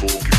quererte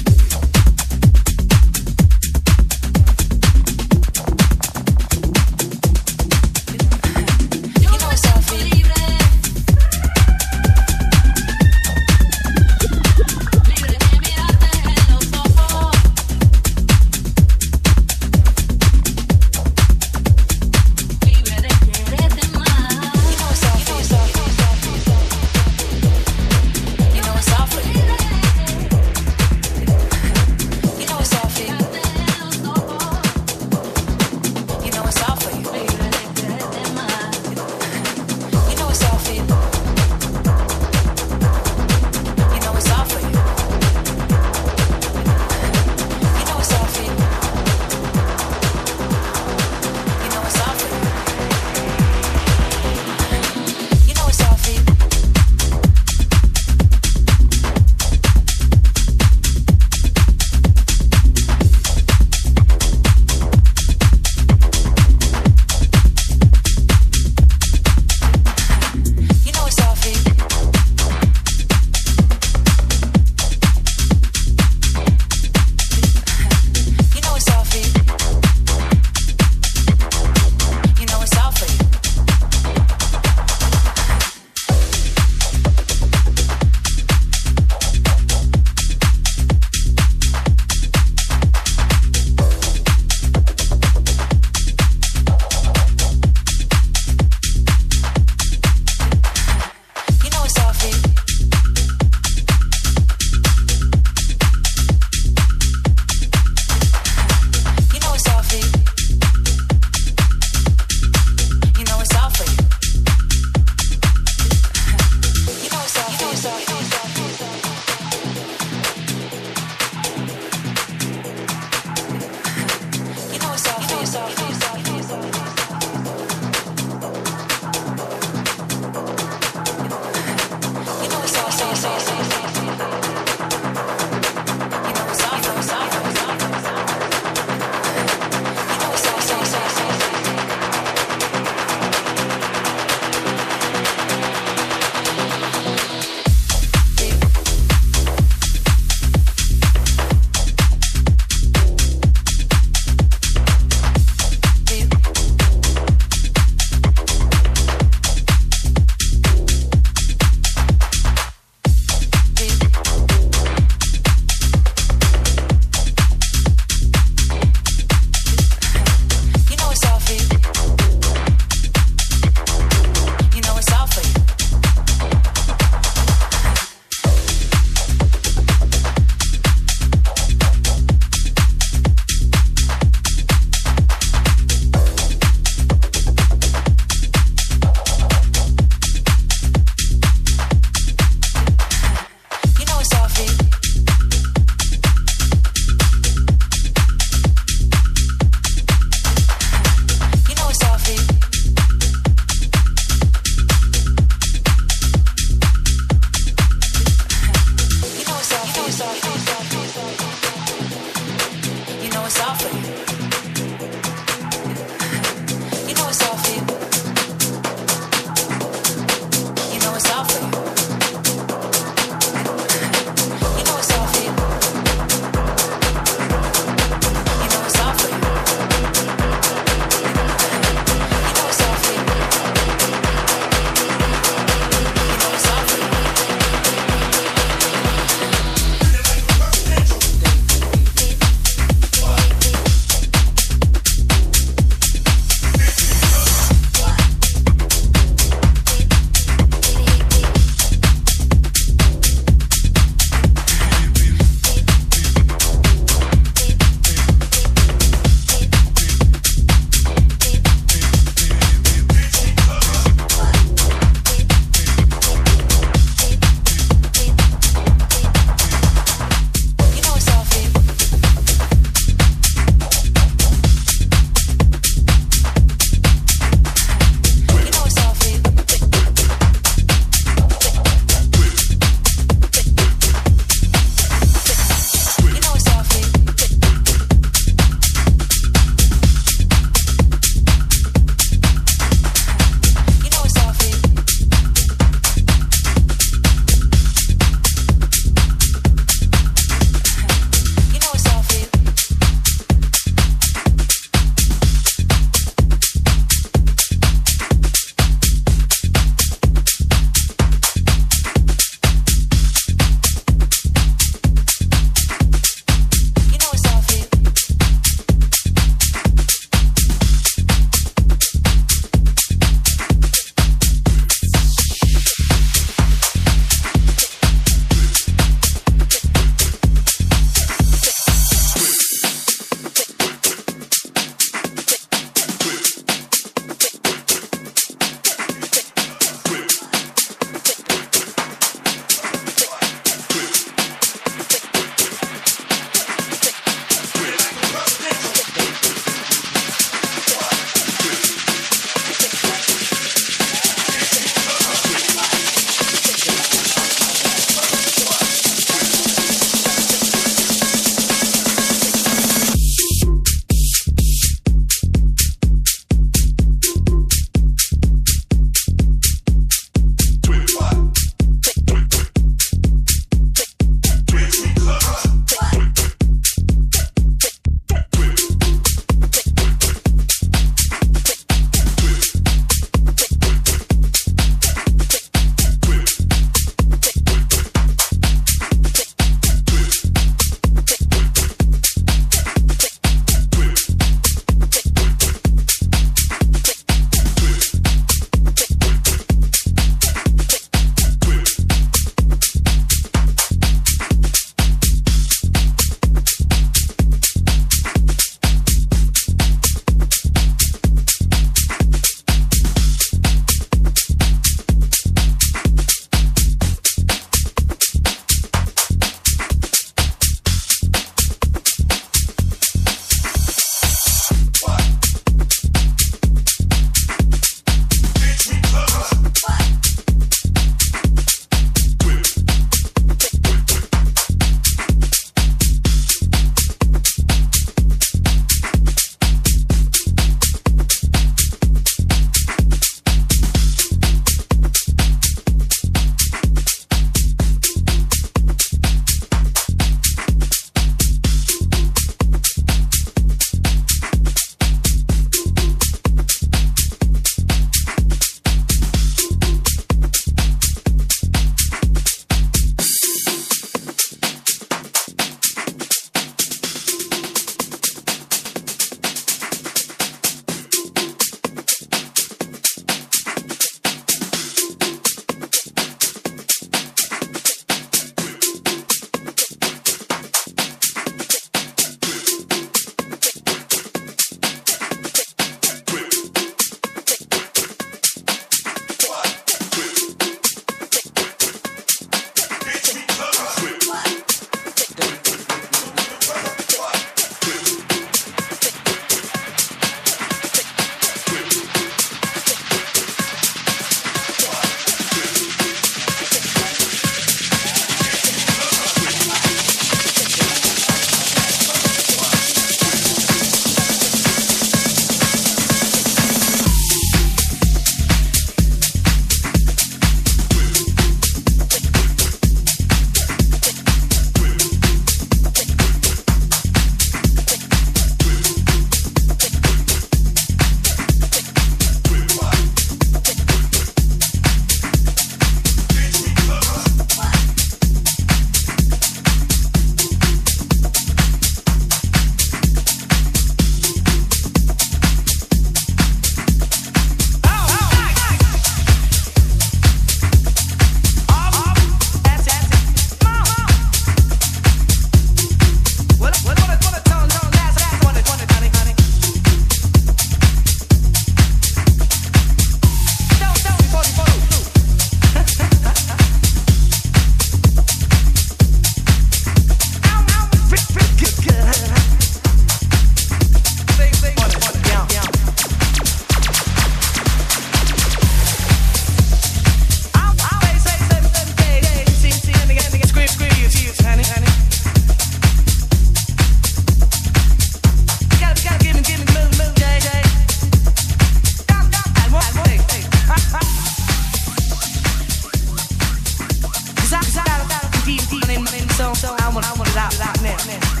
I want, I want it out, out now.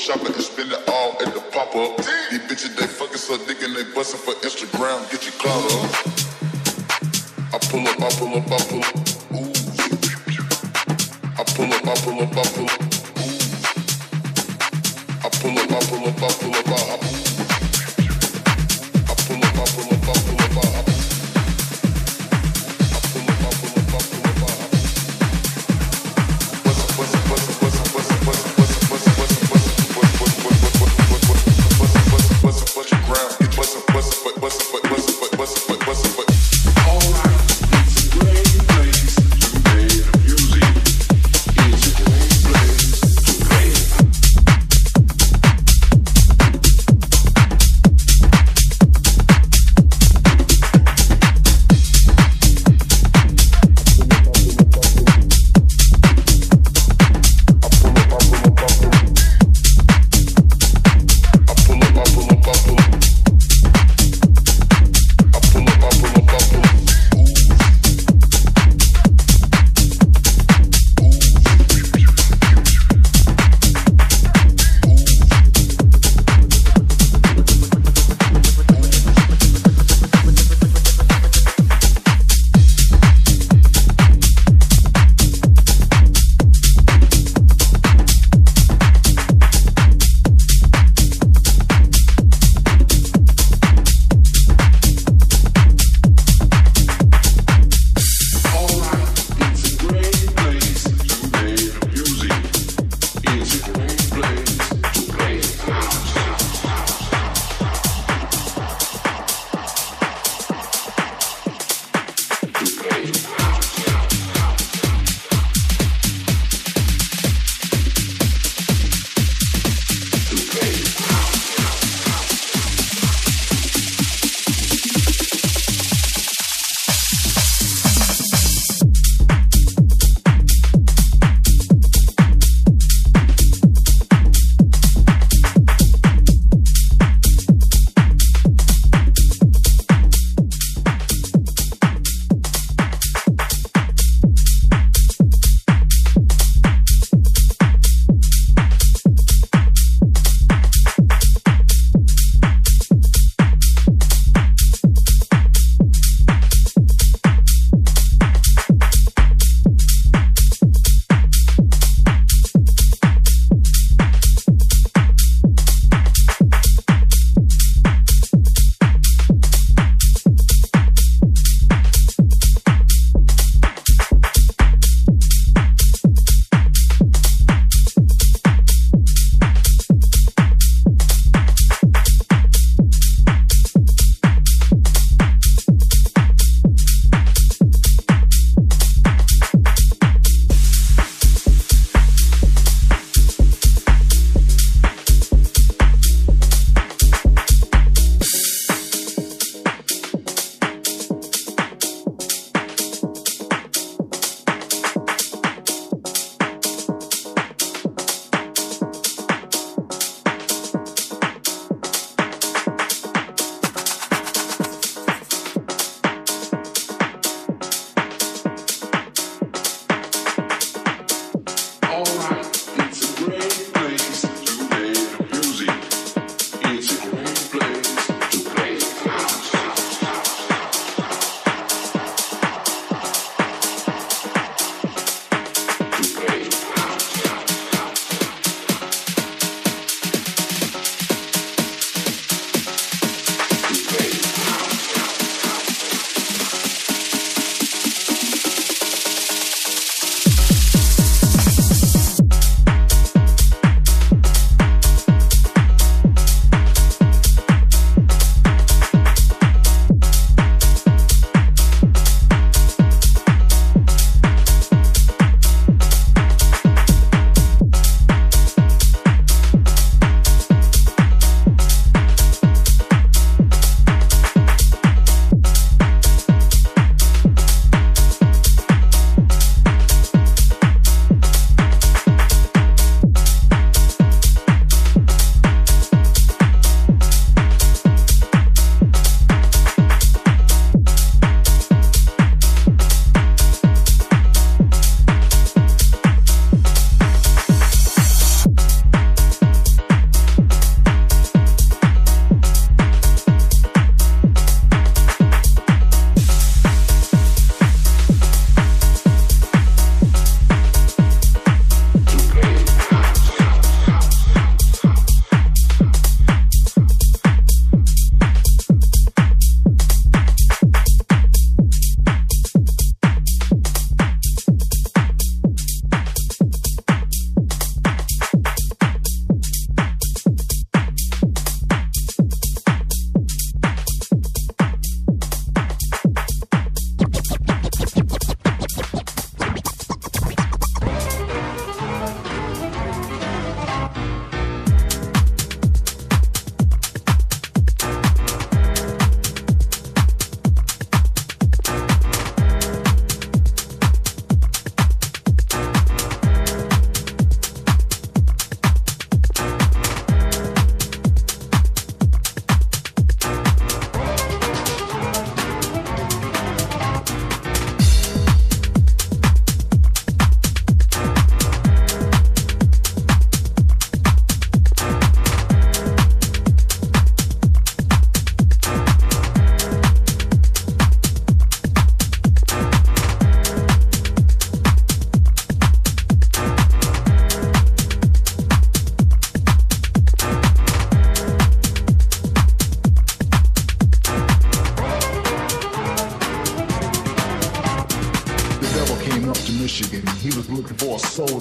something.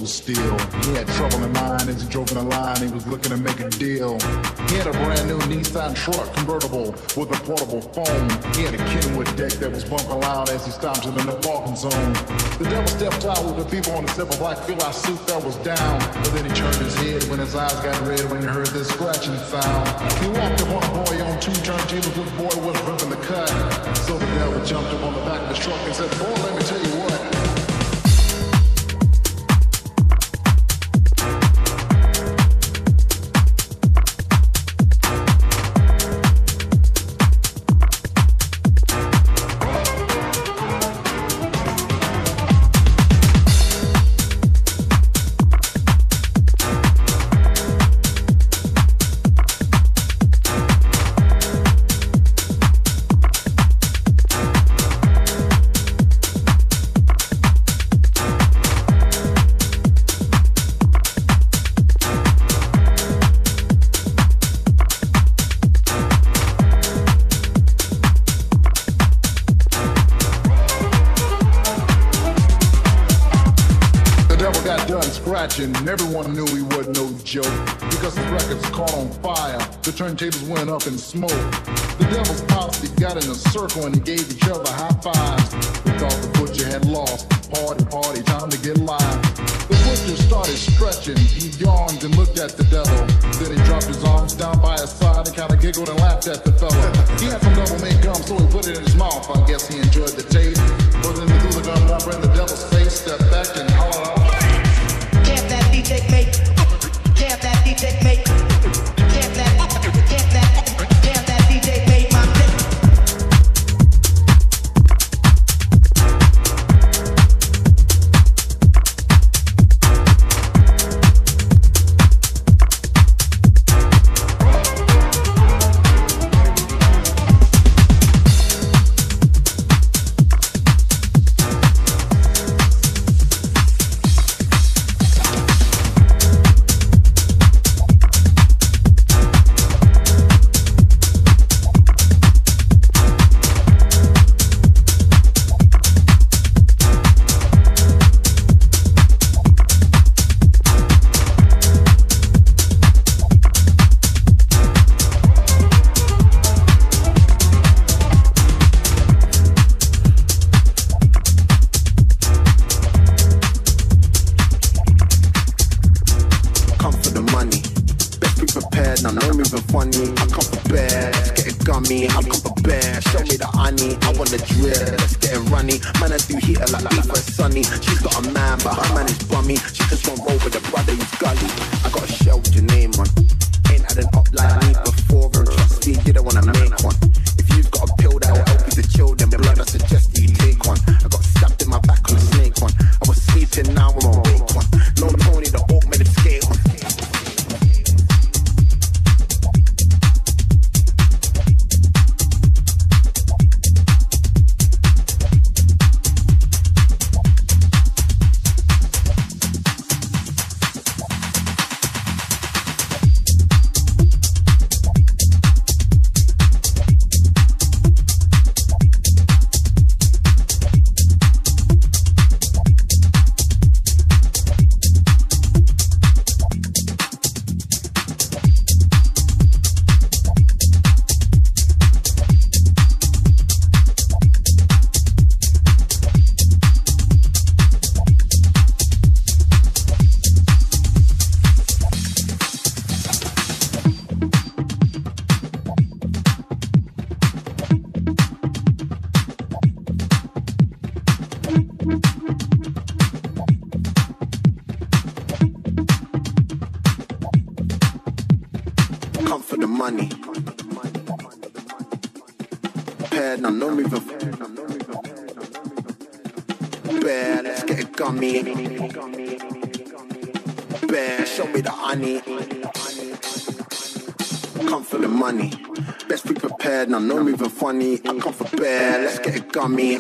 Steal. He had trouble in mind as he drove in the line. He was looking to make a deal. He had a brand new Nissan truck convertible with a portable phone. He had a Kenwood deck that was bumping loud as he stopped him in the parking zone. The devil stepped out with the people on the silver black feel suit that was down. But then he turned his head when his eyes got red when he heard this scratching sound. He walked up on a boy on two turntables. The boy was ripping the cut. So the devil jumped up on the back of his truck and said, Boy, let me tell you what.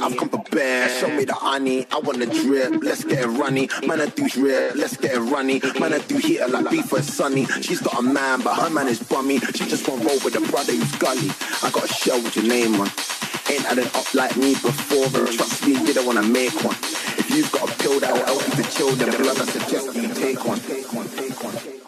I've come prepared. Show me the honey, I wanna drip. Let's get it runny. Man, I do drip. Let's get it runny. Man, I do heater like beef for sunny. She's got a man, but her man is bummy. She just won't roll with a brother who's gully. I got a shell with your name on. Ain't had an up like me before, and trust me, don't wanna make one. You've got a pill that will help you to chill, then blood I suggest you. Take one, take one, take one.